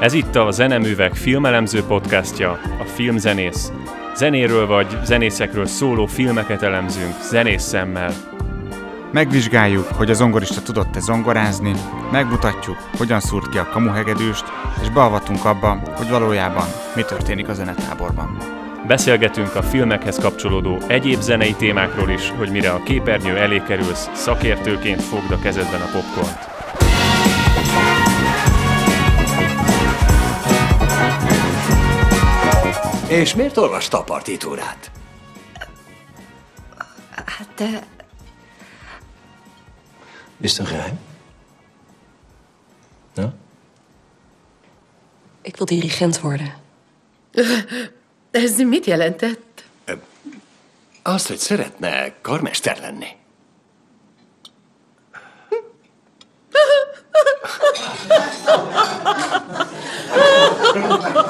Ez itt a Zeneművek filmelemző podcastja, a Filmzenész. Zenéről vagy zenészekről szóló filmeket elemzünk zenész szemmel. Megvizsgáljuk, hogy a zongorista tudott-e zongorázni, megmutatjuk, hogyan szúrt ki a kamuhegedűst, és beavatunk abba, hogy valójában mi történik a zenetáborban. Beszélgetünk a filmekhez kapcsolódó egyéb zenei témákról is, hogy mire a képernyő elé kerülsz, szakértőként fogd a kezedben a popcornt. És miért olvasta a partitúrát? Hát, de Is het een geheim? Ja? ik wil dirigent worden. Ez mit jelentett? Azt, hogy szeretne karmester lenni.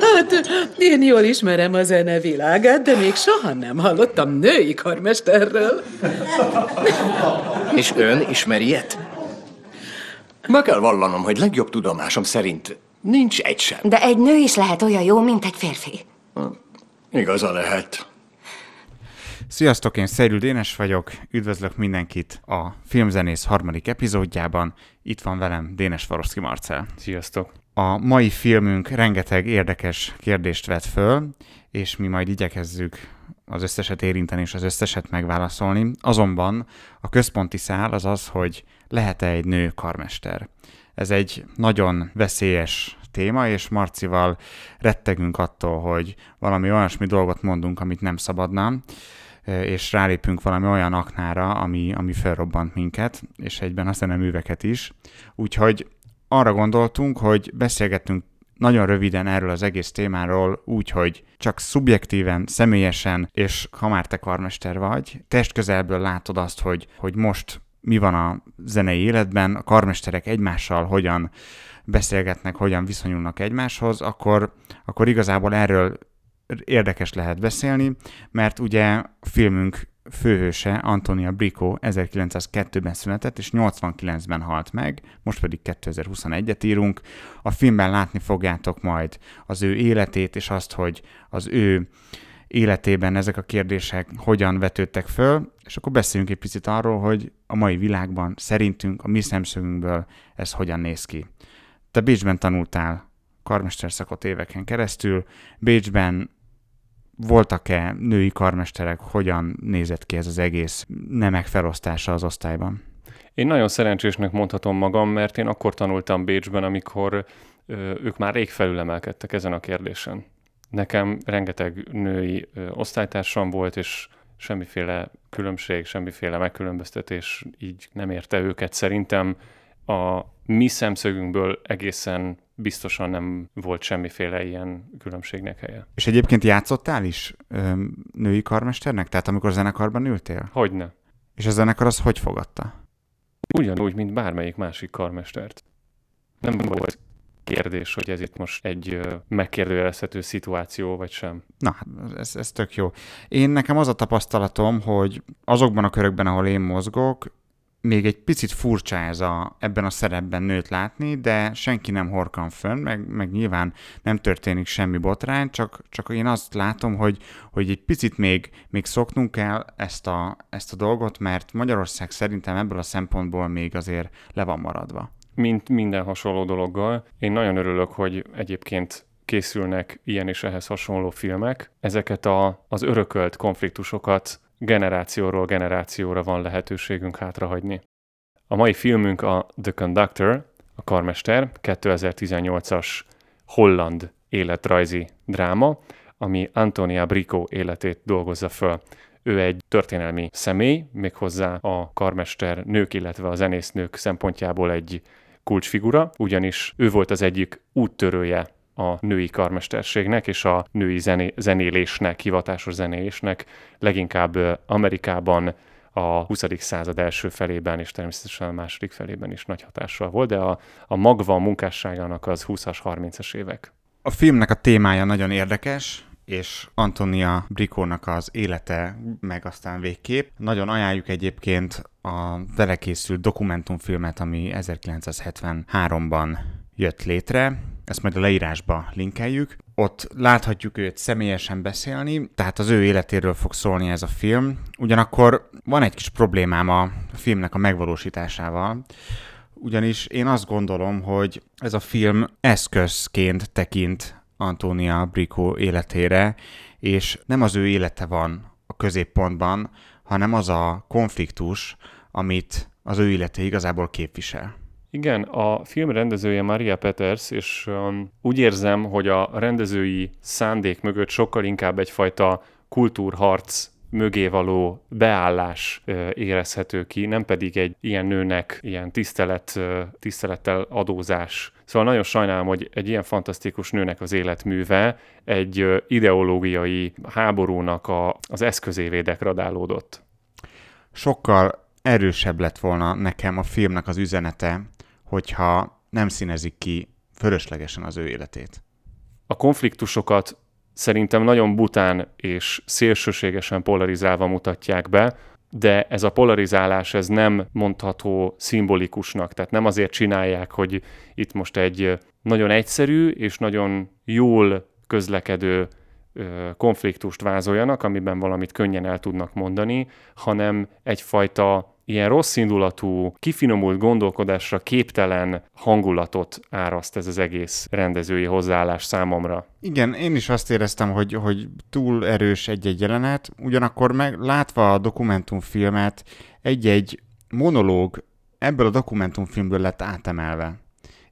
Hát, én jól ismerem a zene világát, de még soha nem hallottam női karmesterről. És ön ismeri ilyet? Be kell vallanom, hogy legjobb tudomásom szerint nincs egy sem. De egy nő is lehet olyan jó, mint egy férfi. Igaza lehet. Sziasztok, én Szerül Dénes vagyok, üdvözlök mindenkit a Filmzenész harmadik epizódjában. Itt van velem Dénes Faroszki Marcel. Sziasztok! A mai filmünk rengeteg érdekes kérdést vet föl, és mi majd igyekezzük az összeset érinteni és az összeset megválaszolni. Azonban a központi szál az az, hogy lehet-e egy nő karmester. Ez egy nagyon veszélyes téma, és Marcival rettegünk attól, hogy valami olyasmi dolgot mondunk, amit nem szabadna, és rálépünk valami olyan aknára, ami, ami felrobbant minket, és egyben a műveket is. Úgyhogy arra gondoltunk, hogy beszélgettünk nagyon röviden erről az egész témáról, úgy, hogy csak szubjektíven, személyesen, és ha már te karmester vagy, testközelből látod azt, hogy, hogy most mi van a zenei életben, a karmesterek egymással hogyan beszélgetnek, hogyan viszonyulnak egymáshoz, akkor, akkor igazából erről érdekes lehet beszélni, mert ugye a filmünk főhőse, Antonia Brico 1902-ben született, és 89-ben halt meg, most pedig 2021-et írunk. A filmben látni fogjátok majd az ő életét, és azt, hogy az ő életében ezek a kérdések hogyan vetődtek föl, és akkor beszéljünk egy picit arról, hogy a mai világban szerintünk, a mi szemszögünkből ez hogyan néz ki. Te Bécsben tanultál karmesterszakot éveken keresztül, Bécsben voltak-e női karmesterek, hogyan nézett ki ez az egész nemek felosztása az osztályban? Én nagyon szerencsésnek mondhatom magam, mert én akkor tanultam Bécsben, amikor ők már rég felülemelkedtek ezen a kérdésen. Nekem rengeteg női osztálytársam volt, és semmiféle különbség, semmiféle megkülönböztetés így nem érte őket. Szerintem a mi szemszögünkből egészen biztosan nem volt semmiféle ilyen különbségnek helye. És egyébként játszottál is ö, női karmesternek? Tehát amikor zenekarban ültél? Hogyne. És a zenekar az hogy fogadta? Ugyanúgy, mint bármelyik másik karmestert. Nem volt kérdés, hogy ez itt most egy megkérdőjelezhető szituáció, vagy sem. Na, hát ez, ez tök jó. Én nekem az a tapasztalatom, hogy azokban a körökben, ahol én mozgok, még egy picit furcsa ez a, ebben a szerepben nőt látni, de senki nem horkan fönn, meg, meg nyilván nem történik semmi botrány, csak, csak én azt látom, hogy, hogy egy picit még, még szoknunk kell ezt a, ezt a dolgot, mert Magyarország szerintem ebből a szempontból még azért le van maradva. Mint minden hasonló dologgal. Én nagyon örülök, hogy egyébként készülnek ilyen és ehhez hasonló filmek. Ezeket a, az örökölt konfliktusokat generációról generációra van lehetőségünk hátrahagyni. A mai filmünk a The Conductor, a Karmester, 2018-as holland életrajzi dráma, ami Antonia Brico életét dolgozza föl. Ő egy történelmi személy, méghozzá a karmester nők, illetve a zenésznők szempontjából egy kulcsfigura, ugyanis ő volt az egyik úttörője a női karmesterségnek és a női zené, zenélésnek, hivatásos zenélésnek, leginkább Amerikában a 20. század első felében és természetesen a második felében is nagy hatással volt, de a, a magva a munkásságának az 20-as, 30-as évek. A filmnek a témája nagyon érdekes, és Antonia Brikónak az élete, meg aztán végkép. Nagyon ajánljuk egyébként a vele készült dokumentumfilmet, ami 1973-ban jött létre. Ezt majd a leírásba linkeljük. Ott láthatjuk őt személyesen beszélni, tehát az ő életéről fog szólni ez a film. Ugyanakkor van egy kis problémám a filmnek a megvalósításával, ugyanis én azt gondolom, hogy ez a film eszközként tekint Antonia Brico életére, és nem az ő élete van a középpontban, hanem az a konfliktus, amit az ő élete igazából képvisel. Igen, a film rendezője Maria Peters, és um, úgy érzem, hogy a rendezői szándék mögött sokkal inkább egyfajta kultúrharc mögé való beállás érezhető ki, nem pedig egy ilyen nőnek ilyen tisztelet, tisztelettel adózás. Szóval nagyon sajnálom, hogy egy ilyen fantasztikus nőnek az életműve egy ideológiai háborúnak a, az eszközévé degradálódott. Sokkal erősebb lett volna nekem a filmnek az üzenete, hogyha nem színezik ki fölöslegesen az ő életét. A konfliktusokat szerintem nagyon bután és szélsőségesen polarizálva mutatják be, de ez a polarizálás ez nem mondható szimbolikusnak, tehát nem azért csinálják, hogy itt most egy nagyon egyszerű és nagyon jól közlekedő konfliktust vázoljanak, amiben valamit könnyen el tudnak mondani, hanem egyfajta ilyen rossz indulatú, kifinomult gondolkodásra képtelen hangulatot áraszt ez az egész rendezői hozzáállás számomra. Igen, én is azt éreztem, hogy, hogy túl erős egy-egy jelenet, ugyanakkor meg látva a dokumentumfilmet, egy-egy monológ ebből a dokumentumfilmből lett átemelve.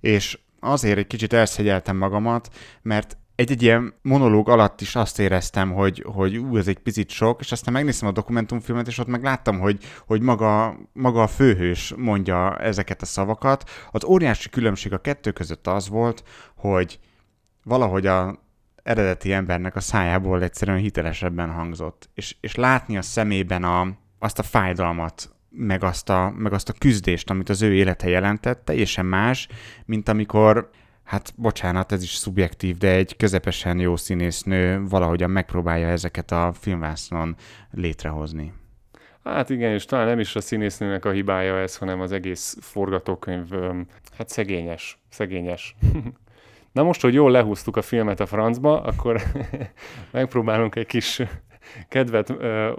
És azért egy kicsit elszegyeltem magamat, mert egy-egy ilyen monológ alatt is azt éreztem, hogy, hogy ú, ez egy picit sok, és aztán megnéztem a dokumentumfilmet, és ott meg láttam, hogy, hogy maga, maga a főhős mondja ezeket a szavakat. Az óriási különbség a kettő között az volt, hogy valahogy a eredeti embernek a szájából egyszerűen hitelesebben hangzott. És, és látni a szemében a, azt a fájdalmat, meg azt, a, meg azt a küzdést, amit az ő élete jelentett, teljesen más, mint amikor hát bocsánat, ez is szubjektív, de egy közepesen jó színésznő valahogyan megpróbálja ezeket a filmvásznon létrehozni. Hát igen, és talán nem is a színésznőnek a hibája ez, hanem az egész forgatókönyv, hát szegényes, szegényes. Na most, hogy jól lehúztuk a filmet a francba, akkor megpróbálunk egy kis kedvet ö,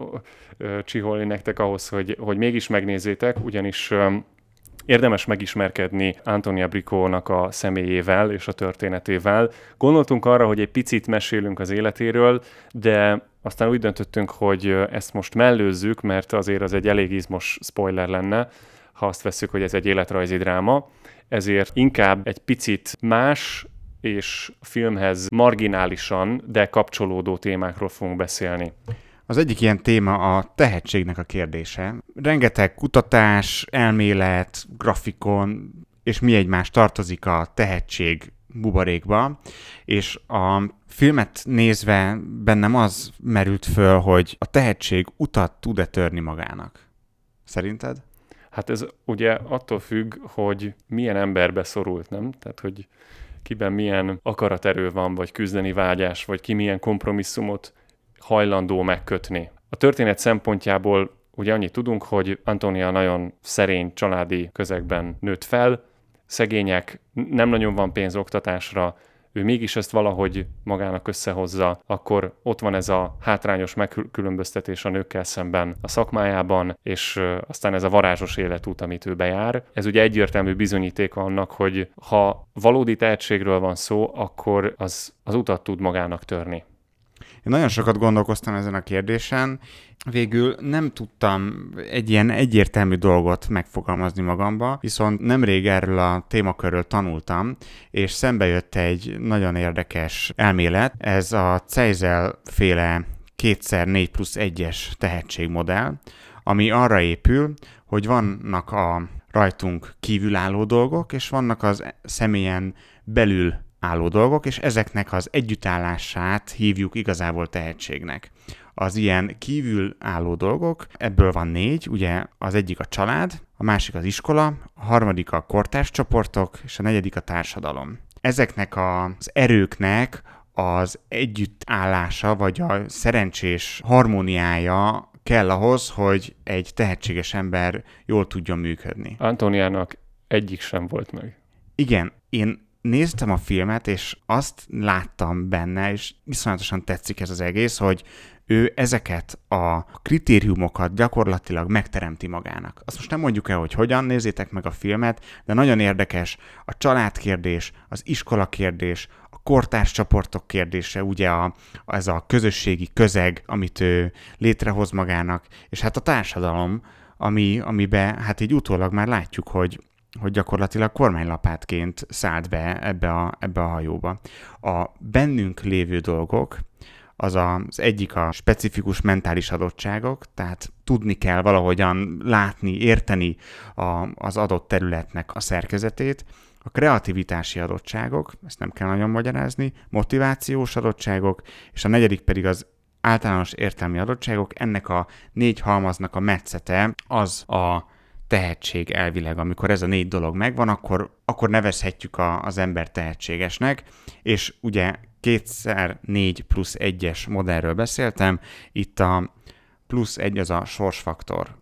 ö, csiholni nektek ahhoz, hogy, hogy mégis megnézzétek, ugyanis ö, Érdemes megismerkedni Antonia Bricónak a személyével és a történetével. Gondoltunk arra, hogy egy picit mesélünk az életéről, de aztán úgy döntöttünk, hogy ezt most mellőzzük, mert azért az egy elég izmos spoiler lenne, ha azt veszük, hogy ez egy életrajzi dráma. Ezért inkább egy picit más és filmhez marginálisan, de kapcsolódó témákról fogunk beszélni. Az egyik ilyen téma a tehetségnek a kérdése. Rengeteg kutatás, elmélet, grafikon, és mi egymás tartozik a tehetség buborékba, és a filmet nézve bennem az merült föl, hogy a tehetség utat tud-e törni magának. Szerinted? Hát ez ugye attól függ, hogy milyen emberbe szorult, nem? Tehát, hogy kiben milyen akaraterő van, vagy küzdeni vágyás, vagy ki milyen kompromisszumot hajlandó megkötni. A történet szempontjából ugye annyit tudunk, hogy Antonia nagyon szerény családi közegben nőtt fel, szegények, nem nagyon van pénz oktatásra, ő mégis ezt valahogy magának összehozza, akkor ott van ez a hátrányos megkülönböztetés a nőkkel szemben a szakmájában, és aztán ez a varázsos életút, amit ő bejár. Ez ugye egyértelmű bizonyíték annak, hogy ha valódi tehetségről van szó, akkor az, az utat tud magának törni. Én nagyon sokat gondolkoztam ezen a kérdésen, végül nem tudtam egy ilyen egyértelmű dolgot megfogalmazni magamba, viszont nemrég erről a témakörről tanultam, és szembe jött egy nagyon érdekes elmélet, ez a Ceizel féle kétszer 4 plusz 1-es tehetségmodell, ami arra épül, hogy vannak a rajtunk kívülálló dolgok, és vannak az személyen belül álló dolgok, és ezeknek az együttállását hívjuk igazából tehetségnek. Az ilyen kívül álló dolgok, ebből van négy, ugye az egyik a család, a másik az iskola, a harmadik a kortárs csoportok, és a negyedik a társadalom. Ezeknek az erőknek az együttállása, vagy a szerencsés harmóniája kell ahhoz, hogy egy tehetséges ember jól tudjon működni. Antoniának egyik sem volt meg. Igen, én néztem a filmet, és azt láttam benne, és viszonyatosan tetszik ez az egész, hogy ő ezeket a kritériumokat gyakorlatilag megteremti magának. Azt most nem mondjuk el, hogy hogyan, nézzétek meg a filmet, de nagyon érdekes a családkérdés, az iskola kérdés, a kortárs csoportok kérdése, ugye a, ez a közösségi közeg, amit ő létrehoz magának, és hát a társadalom, ami, amiben hát így utólag már látjuk, hogy hogy gyakorlatilag kormánylapátként szállt be ebbe a, ebbe a hajóba. A bennünk lévő dolgok, az a, az egyik a specifikus mentális adottságok, tehát tudni kell valahogyan látni, érteni a, az adott területnek a szerkezetét, a kreativitási adottságok, ezt nem kell nagyon magyarázni, motivációs adottságok, és a negyedik pedig az általános értelmi adottságok, ennek a négy halmaznak a metszete az a tehetség elvileg. Amikor ez a négy dolog megvan, akkor, akkor nevezhetjük a, az ember tehetségesnek, és ugye kétszer négy plusz egyes modellről beszéltem, itt a plusz egy az a sorsfaktor,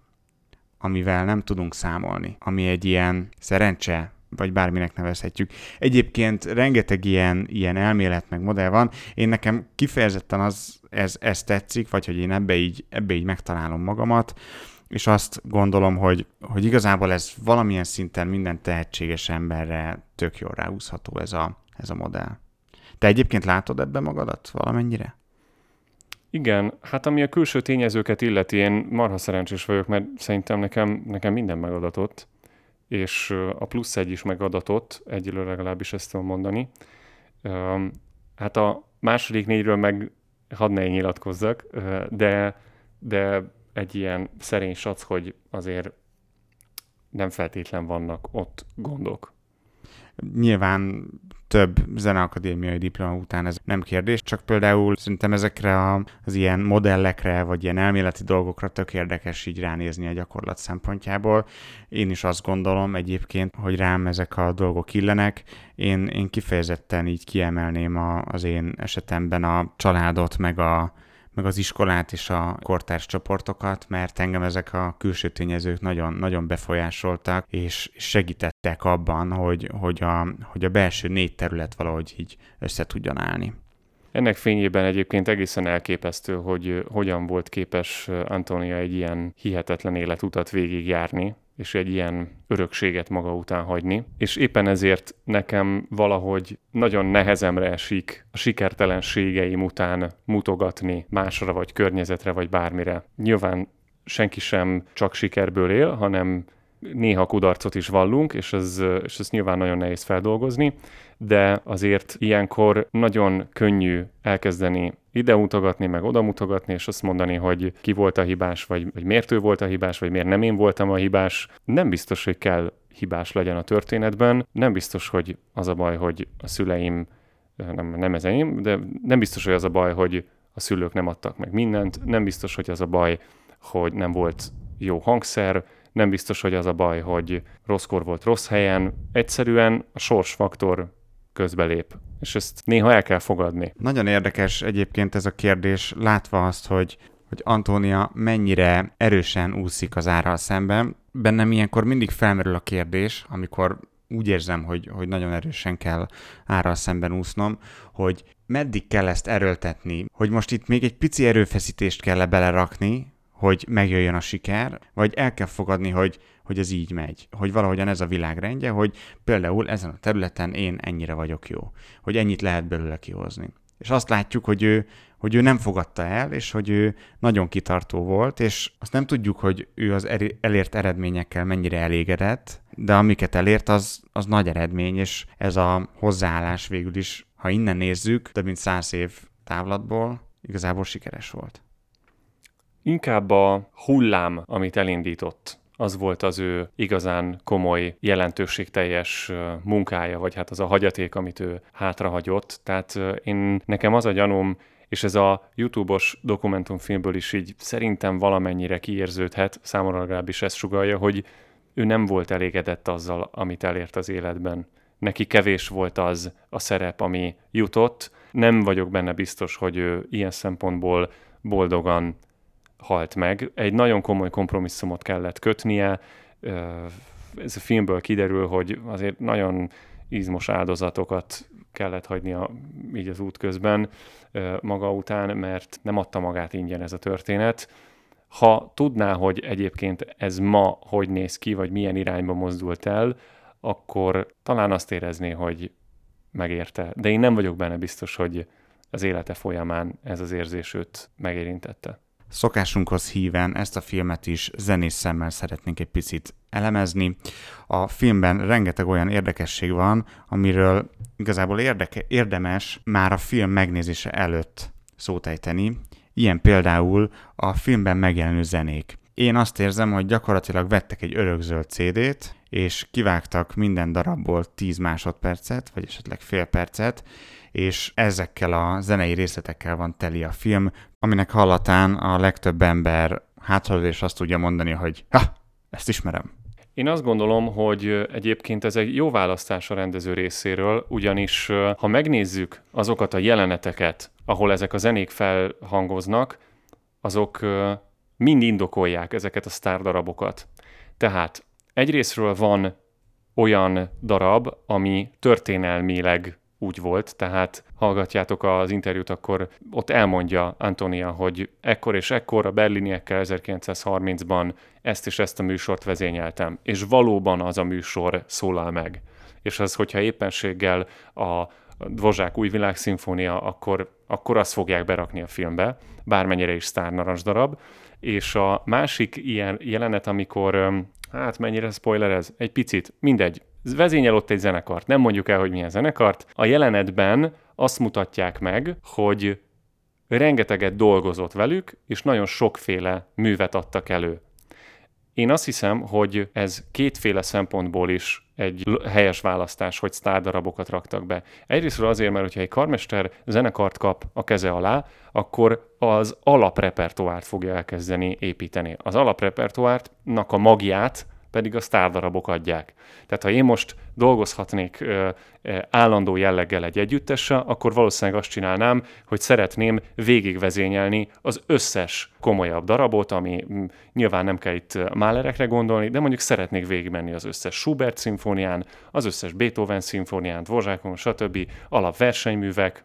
amivel nem tudunk számolni, ami egy ilyen szerencse, vagy bárminek nevezhetjük. Egyébként rengeteg ilyen, ilyen elmélet meg modell van. Én nekem kifejezetten az, ez, ez tetszik, vagy hogy én ebbe így, ebbe így megtalálom magamat, és azt gondolom, hogy, hogy igazából ez valamilyen szinten minden tehetséges emberre tök jól ráhúzható ez a, ez a modell. Te egyébként látod ebbe magadat valamennyire? Igen, hát ami a külső tényezőket illeti, én marha szerencsés vagyok, mert szerintem nekem, nekem minden megadatott, és a plusz egy is megadatott, egyelőre legalábbis ezt tudom mondani. Hát a második négyről meg hadd ne nyilatkozzak, de, de egy ilyen szerény sac, hogy azért nem feltétlen vannak ott gondok. Nyilván több zeneakadémiai diploma után ez nem kérdés, csak például szerintem ezekre a, az ilyen modellekre, vagy ilyen elméleti dolgokra tök érdekes így ránézni a gyakorlat szempontjából. Én is azt gondolom egyébként, hogy rám ezek a dolgok illenek. Én, én kifejezetten így kiemelném a, az én esetemben a családot, meg a, meg az iskolát és a kortárs csoportokat, mert engem ezek a külső tényezők nagyon, nagyon befolyásoltak, és segítettek abban, hogy, hogy, a, hogy a belső négy terület valahogy így össze tudjon állni. Ennek fényében egyébként egészen elképesztő, hogy hogyan volt képes Antonia egy ilyen hihetetlen életutat végigjárni, és egy ilyen örökséget maga után hagyni. És éppen ezért nekem valahogy nagyon nehezemre esik a sikertelenségeim után mutogatni másra, vagy környezetre, vagy bármire. Nyilván senki sem csak sikerből él, hanem néha kudarcot is vallunk, és ez, és ez nyilván nagyon nehéz feldolgozni, de azért ilyenkor nagyon könnyű elkezdeni ide mutogatni, meg oda mutogatni, és azt mondani, hogy ki volt a hibás, vagy, vagy miért ő volt a hibás, vagy miért nem én voltam a hibás. Nem biztos, hogy kell hibás legyen a történetben, nem biztos, hogy az a baj, hogy a szüleim, nem, nem ez enyém, de nem biztos, hogy az a baj, hogy a szülők nem adtak meg mindent, nem biztos, hogy az a baj, hogy nem volt jó hangszer, nem biztos, hogy az a baj, hogy rosszkor volt rossz helyen, egyszerűen a sorsfaktor közbelép. És ezt néha el kell fogadni. Nagyon érdekes egyébként ez a kérdés, látva azt, hogy hogy Antónia mennyire erősen úszik az árral szemben. Bennem ilyenkor mindig felmerül a kérdés, amikor úgy érzem, hogy, hogy nagyon erősen kell árral szemben úsznom, hogy meddig kell ezt erőltetni, hogy most itt még egy pici erőfeszítést kell belerakni, hogy megjöjjön a siker, vagy el kell fogadni, hogy, hogy ez így megy, hogy valahogyan ez a világ rendje, hogy például ezen a területen én ennyire vagyok jó, hogy ennyit lehet belőle kihozni. És azt látjuk, hogy ő, hogy ő nem fogadta el, és hogy ő nagyon kitartó volt, és azt nem tudjuk, hogy ő az elért eredményekkel mennyire elégedett, de amiket elért, az, az nagy eredmény, és ez a hozzáállás végül is, ha innen nézzük, több mint száz év távlatból igazából sikeres volt. Inkább a hullám, amit elindított, az volt az ő igazán komoly, jelentőségteljes munkája, vagy hát az a hagyaték, amit ő hátrahagyott. Tehát én nekem az a gyanúm, és ez a YouTube-os dokumentumfilmből is így szerintem valamennyire kiérződhet, számomra legalábbis ezt sugalja, hogy ő nem volt elégedett azzal, amit elért az életben. Neki kevés volt az a szerep, ami jutott, Nem vagyok benne biztos, hogy ő ilyen szempontból boldogan halt meg. Egy nagyon komoly kompromisszumot kellett kötnie. Ez a filmből kiderül, hogy azért nagyon izmos áldozatokat kellett hagynia így az út közben maga után, mert nem adta magát ingyen ez a történet. Ha tudná, hogy egyébként ez ma hogy néz ki, vagy milyen irányba mozdult el, akkor talán azt érezné, hogy megérte. De én nem vagyok benne biztos, hogy az élete folyamán ez az érzés őt megérintette. Szokásunkhoz híven ezt a filmet is zenés szemmel szeretnénk egy picit elemezni. A filmben rengeteg olyan érdekesség van, amiről igazából érdeke, érdemes már a film megnézése előtt szótejteni. Ilyen például a filmben megjelenő zenék. Én azt érzem, hogy gyakorlatilag vettek egy örökzöld CD-t, és kivágtak minden darabból 10 másodpercet, vagy esetleg fél percet, és ezekkel a zenei részletekkel van teli a film, aminek hallatán a legtöbb ember hátralél és azt tudja mondani, hogy ha, ezt ismerem. Én azt gondolom, hogy egyébként ez egy jó választás a rendező részéről, ugyanis ha megnézzük azokat a jeleneteket, ahol ezek a zenék felhangoznak, azok mind indokolják ezeket a sztárdarabokat. Tehát egyrésztről van olyan darab, ami történelmileg úgy volt, tehát hallgatjátok az interjút, akkor ott elmondja Antonia, hogy ekkor és ekkor a berliniekkel 1930-ban ezt és ezt a műsort vezényeltem, és valóban az a műsor szólal meg. És az, hogyha éppenséggel a Dvozsák új világszimfónia, akkor, akkor azt fogják berakni a filmbe, bármennyire is sztárnarancs darab. És a másik ilyen jelenet, amikor, hát mennyire spoiler ez? Egy picit, mindegy, vezényel ott egy zenekart, nem mondjuk el, hogy milyen zenekart. A jelenetben azt mutatják meg, hogy rengeteget dolgozott velük, és nagyon sokféle művet adtak elő. Én azt hiszem, hogy ez kétféle szempontból is egy helyes választás, hogy sztárdarabokat raktak be. Egyrészt azért, mert hogyha egy karmester zenekart kap a keze alá, akkor az alaprepertoárt fogja elkezdeni építeni. Az alaprepertoártnak a magját pedig a sztárdarabok adják. Tehát ha én most dolgozhatnék ö, állandó jelleggel egy együttessel, akkor valószínűleg azt csinálnám, hogy szeretném végigvezényelni az összes komolyabb darabot, ami m, nyilván nem kell itt Mahlerekre gondolni, de mondjuk szeretnék végigmenni az összes Schubert szimfónián, az összes Beethoven szimfónián, Dvořákon, stb. alapversenyművek,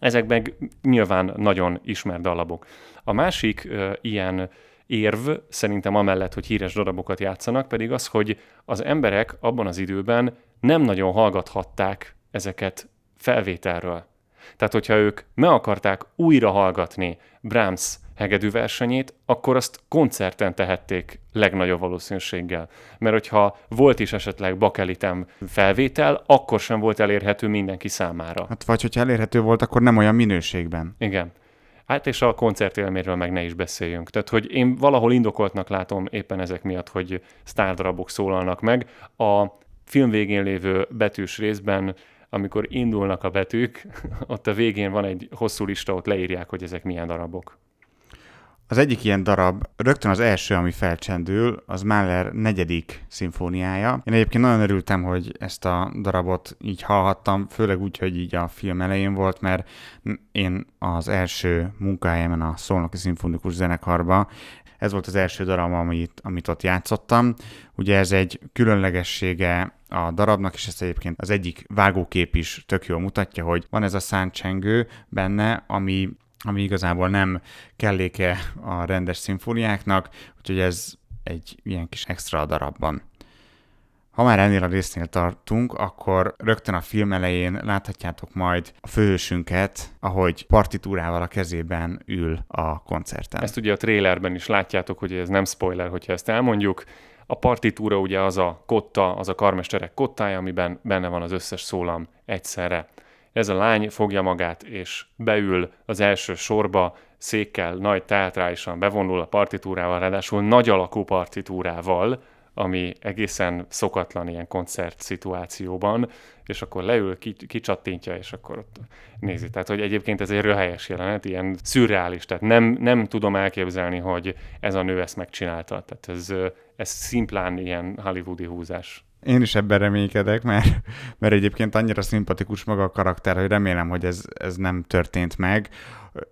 ezek meg nyilván nagyon ismert dalabok. A másik ö, ilyen érv szerintem amellett, hogy híres darabokat játszanak, pedig az, hogy az emberek abban az időben nem nagyon hallgathatták ezeket felvételről. Tehát, hogyha ők me akarták újra hallgatni Brahms hegedű versenyét, akkor azt koncerten tehették legnagyobb valószínűséggel. Mert hogyha volt is esetleg bakelitem felvétel, akkor sem volt elérhető mindenki számára. Hát vagy hogyha elérhető volt, akkor nem olyan minőségben. Igen. Hát és a koncertélményről meg ne is beszéljünk. Tehát, hogy én valahol indokoltnak látom éppen ezek miatt, hogy sztárdarabok szólalnak meg. A film végén lévő betűs részben, amikor indulnak a betűk, ott a végén van egy hosszú lista, ott leírják, hogy ezek milyen darabok. Az egyik ilyen darab, rögtön az első, ami felcsendül, az Mahler negyedik szimfóniája. Én egyébként nagyon örültem, hogy ezt a darabot így hallhattam, főleg úgy, hogy így a film elején volt, mert én az első munkájában a Szolnoki Szimfonikus Zenekarba ez volt az első darab, amit, amit ott játszottam. Ugye ez egy különlegessége a darabnak, és ezt egyébként az egyik vágókép is tök jól mutatja, hogy van ez a száncsengő benne, ami ami igazából nem kelléke a rendes szimfóniáknak, úgyhogy ez egy ilyen kis extra darabban. Ha már ennél a résznél tartunk, akkor rögtön a film elején láthatjátok majd a főhősünket, ahogy partitúrával a kezében ül a koncerten. Ezt ugye a trélerben is látjátok, hogy ez nem spoiler, hogyha ezt elmondjuk. A partitúra ugye az a kotta, az a karmesterek kottája, amiben benne van az összes szólam egyszerre. Ez a lány fogja magát, és beül az első sorba, székkel, nagy teátrálisan bevonul a partitúrával, ráadásul nagy alakú partitúrával, ami egészen szokatlan ilyen koncert szituációban, és akkor leül, kicsattintja, és akkor ott nézi. Tehát, hogy egyébként ez egy röhelyes jelenet, ilyen szürreális, tehát nem, nem tudom elképzelni, hogy ez a nő ezt megcsinálta. Tehát ez, ez szimplán ilyen hollywoodi húzás. Én is ebben reménykedek, mert, mert egyébként annyira szimpatikus maga a karakter, hogy remélem, hogy ez, ez nem történt meg.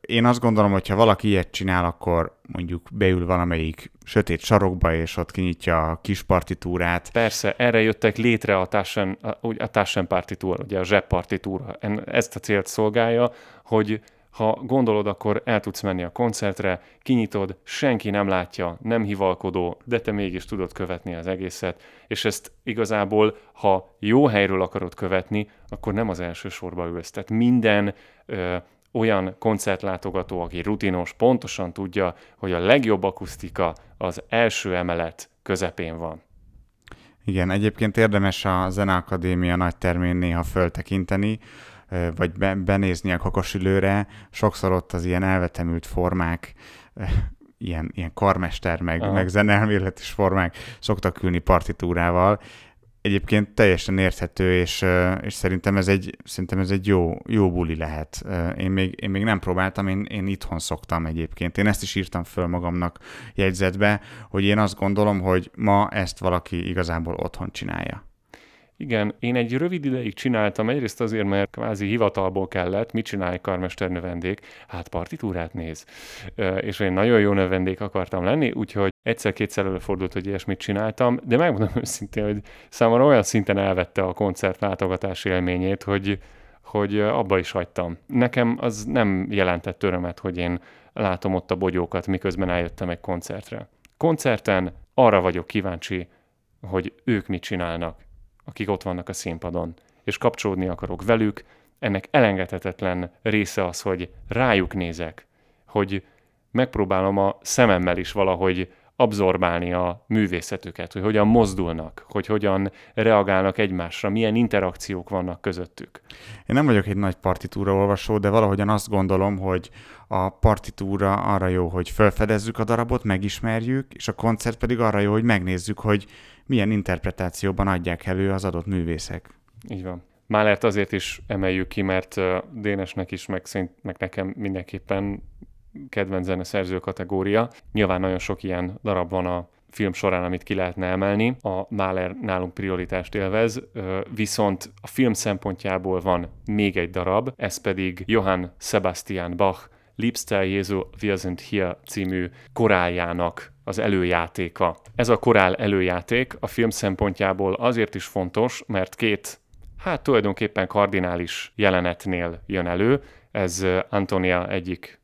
Én azt gondolom, hogy ha valaki ilyet csinál, akkor mondjuk beül valamelyik sötét sarokba, és ott kinyitja a kis partitúrát. Persze, erre jöttek létre a Taschen, a, a Taschen partitúra, ugye a zseb partitúra. Ezt a célt szolgálja, hogy ha gondolod, akkor el tudsz menni a koncertre, kinyitod, senki nem látja, nem hivalkodó, de te mégis tudod követni az egészet, és ezt igazából, ha jó helyről akarod követni, akkor nem az első sorba ülsz. Tehát minden ö, olyan koncertlátogató, aki rutinos, pontosan tudja, hogy a legjobb akusztika az első emelet közepén van. Igen, egyébként érdemes a Zeneakadémia nagy termén néha föltekinteni, vagy benézni a kakasülőre, sokszor ott az ilyen elvetemült formák, ilyen, ilyen karmester, meg, meg zenelméletes formák szoktak ülni partitúrával. Egyébként teljesen érthető, és, és szerintem ez egy, szerintem ez egy jó, jó buli lehet. Én még, én még nem próbáltam, én, én itthon szoktam egyébként. Én ezt is írtam föl magamnak jegyzetbe, hogy én azt gondolom, hogy ma ezt valaki igazából otthon csinálja. Igen, én egy rövid ideig csináltam, egyrészt azért, mert kvázi hivatalból kellett, mit csinálj karmester növendék? Hát partitúrát néz. És én nagyon jó növendék akartam lenni, úgyhogy egyszer-kétszer előfordult, hogy ilyesmit csináltam, de megmondom őszintén, hogy számomra olyan szinten elvette a koncert látogatás élményét, hogy, hogy abba is hagytam. Nekem az nem jelentett örömet, hogy én látom ott a bogyókat, miközben eljöttem egy koncertre. Koncerten arra vagyok kíváncsi, hogy ők mit csinálnak akik ott vannak a színpadon, és kapcsolódni akarok velük, ennek elengedhetetlen része az, hogy rájuk nézek, hogy megpróbálom a szememmel is valahogy abszorbálni a művészetüket, hogy hogyan mozdulnak, hogy hogyan reagálnak egymásra, milyen interakciók vannak közöttük. Én nem vagyok egy nagy partitúra olvasó, de valahogyan azt gondolom, hogy a partitúra arra jó, hogy felfedezzük a darabot, megismerjük, és a koncert pedig arra jó, hogy megnézzük, hogy milyen interpretációban adják elő az adott művészek. Így van. Málert azért is emeljük ki, mert Dénesnek is, meg, szerint, meg nekem mindenképpen kedvenc zeneszerző kategória. Nyilván nagyon sok ilyen darab van a film során, amit ki lehetne emelni. A Mahler nálunk prioritást élvez, viszont a film szempontjából van még egy darab, ez pedig Johann Sebastian Bach Liebster Jesu, wir sind hier című koráljának az előjátéka. Ez a korál előjáték a film szempontjából azért is fontos, mert két, hát tulajdonképpen kardinális jelenetnél jön elő. Ez Antonia egyik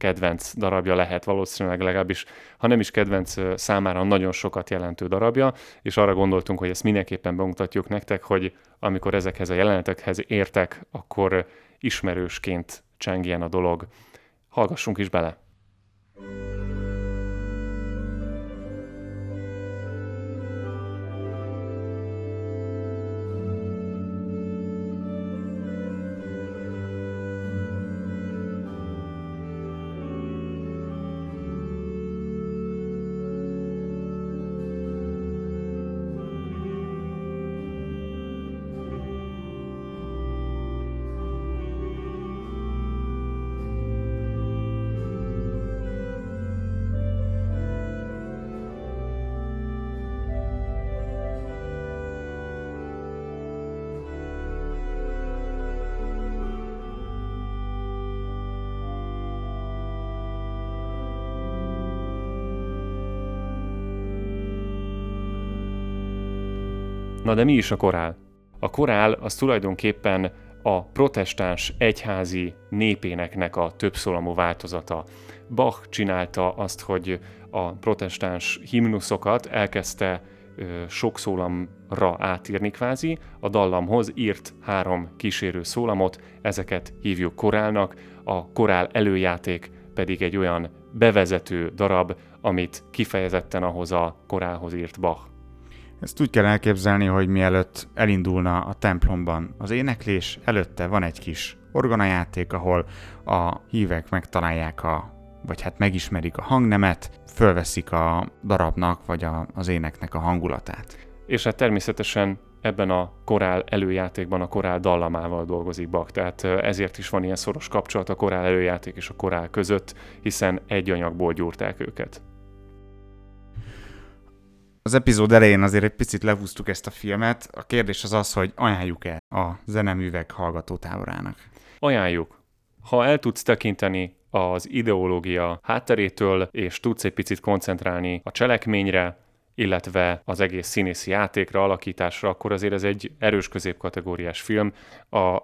kedvenc darabja lehet valószínűleg legalábbis, ha nem is kedvenc számára nagyon sokat jelentő darabja, és arra gondoltunk, hogy ezt mindenképpen bemutatjuk nektek, hogy amikor ezekhez a jelenetekhez értek, akkor ismerősként csengjen a dolog. Hallgassunk is bele! Na de mi is a korál? A korál az tulajdonképpen a protestáns egyházi népéneknek a többszólamú változata. Bach csinálta azt, hogy a protestáns himnuszokat elkezdte sok szólamra átírni kvázi, a dallamhoz írt három kísérő szólamot, ezeket hívjuk korálnak, a korál előjáték pedig egy olyan bevezető darab, amit kifejezetten ahhoz a korálhoz írt Bach. Ezt úgy kell elképzelni, hogy mielőtt elindulna a templomban az éneklés, előtte van egy kis orgonajáték, ahol a hívek megtalálják a vagy hát megismerik a hangnemet, fölveszik a darabnak, vagy a, az éneknek a hangulatát. És hát természetesen ebben a korál előjátékban a korál dallamával dolgozik Bach, tehát ezért is van ilyen szoros kapcsolat a korál előjáték és a korál között, hiszen egy anyagból gyúrták őket. Az epizód elején azért egy picit lehúztuk ezt a filmet. A kérdés az az, hogy ajánljuk-e a zeneművek hallgatótáborának. Ajánljuk. Ha el tudsz tekinteni az ideológia hátterétől, és tudsz egy picit koncentrálni a cselekményre, illetve az egész színészi játékra, alakításra, akkor azért ez egy erős középkategóriás film. A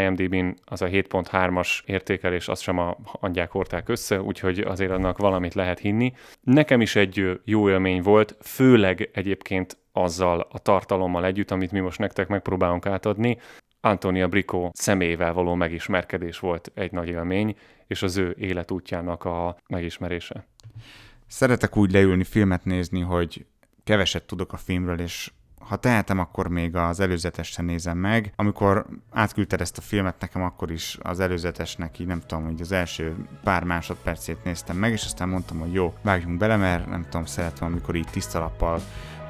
IMDb-n az a 7.3-as értékelés, azt sem a hangyák hordták össze, úgyhogy azért annak valamit lehet hinni. Nekem is egy jó élmény volt, főleg egyébként azzal a tartalommal együtt, amit mi most nektek megpróbálunk átadni. Antonia Brico személyével való megismerkedés volt egy nagy élmény, és az ő életútjának a megismerése. Szeretek úgy leülni filmet nézni, hogy keveset tudok a filmről, és ha tehetem, akkor még az előzetes sem nézem meg. Amikor átküldted ezt a filmet nekem, akkor is az előzetesnek így nem tudom, hogy az első pár másodpercét néztem meg, és aztán mondtam, hogy jó, vágjunk bele, mert nem tudom, szeretem, amikor így tiszta lappal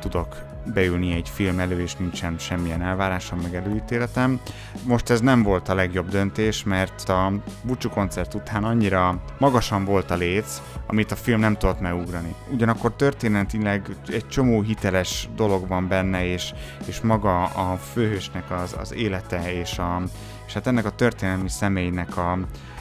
tudok beülni egy film elő, és nincsen semmilyen elvárásom, meg előítéletem. Most ez nem volt a legjobb döntés, mert a búcsú koncert után annyira magasan volt a léc, amit a film nem tudott megugrani. Ugyanakkor történetileg egy csomó hiteles dolog van benne, és, és maga a főhősnek az, az élete, és, a, és hát ennek a történelmi személynek a,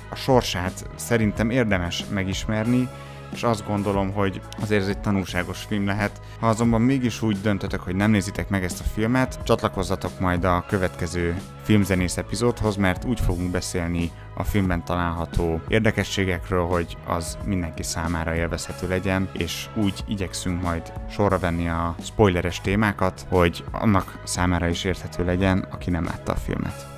a sorsát szerintem érdemes megismerni, és azt gondolom, hogy azért ez egy tanulságos film lehet. Ha azonban mégis úgy döntötök, hogy nem nézitek meg ezt a filmet, csatlakozzatok majd a következő filmzenész epizódhoz, mert úgy fogunk beszélni a filmben található érdekességekről, hogy az mindenki számára élvezhető legyen, és úgy igyekszünk majd sorra venni a spoileres témákat, hogy annak számára is érthető legyen, aki nem látta a filmet.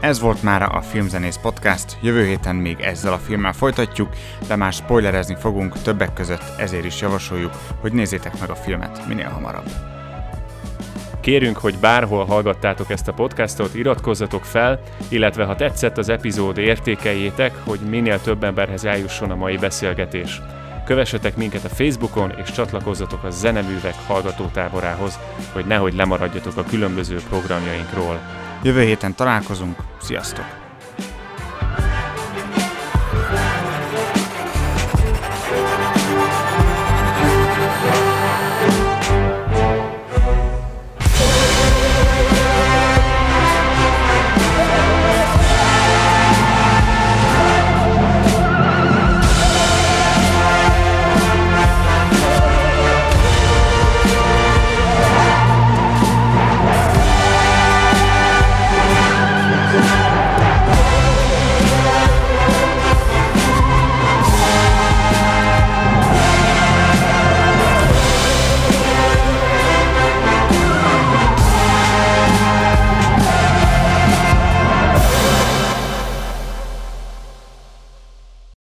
Ez volt már a Filmzenész Podcast, jövő héten még ezzel a filmmel folytatjuk, de már spoilerezni fogunk többek között, ezért is javasoljuk, hogy nézzétek meg a filmet minél hamarabb. Kérünk, hogy bárhol hallgattátok ezt a podcastot, iratkozzatok fel, illetve ha tetszett az epizód, értékeljétek, hogy minél több emberhez eljusson a mai beszélgetés. Kövessetek minket a Facebookon, és csatlakozzatok a Zeneművek hallgatótáborához, hogy nehogy lemaradjatok a különböző programjainkról. Jövő héten találkozunk, sziasztok!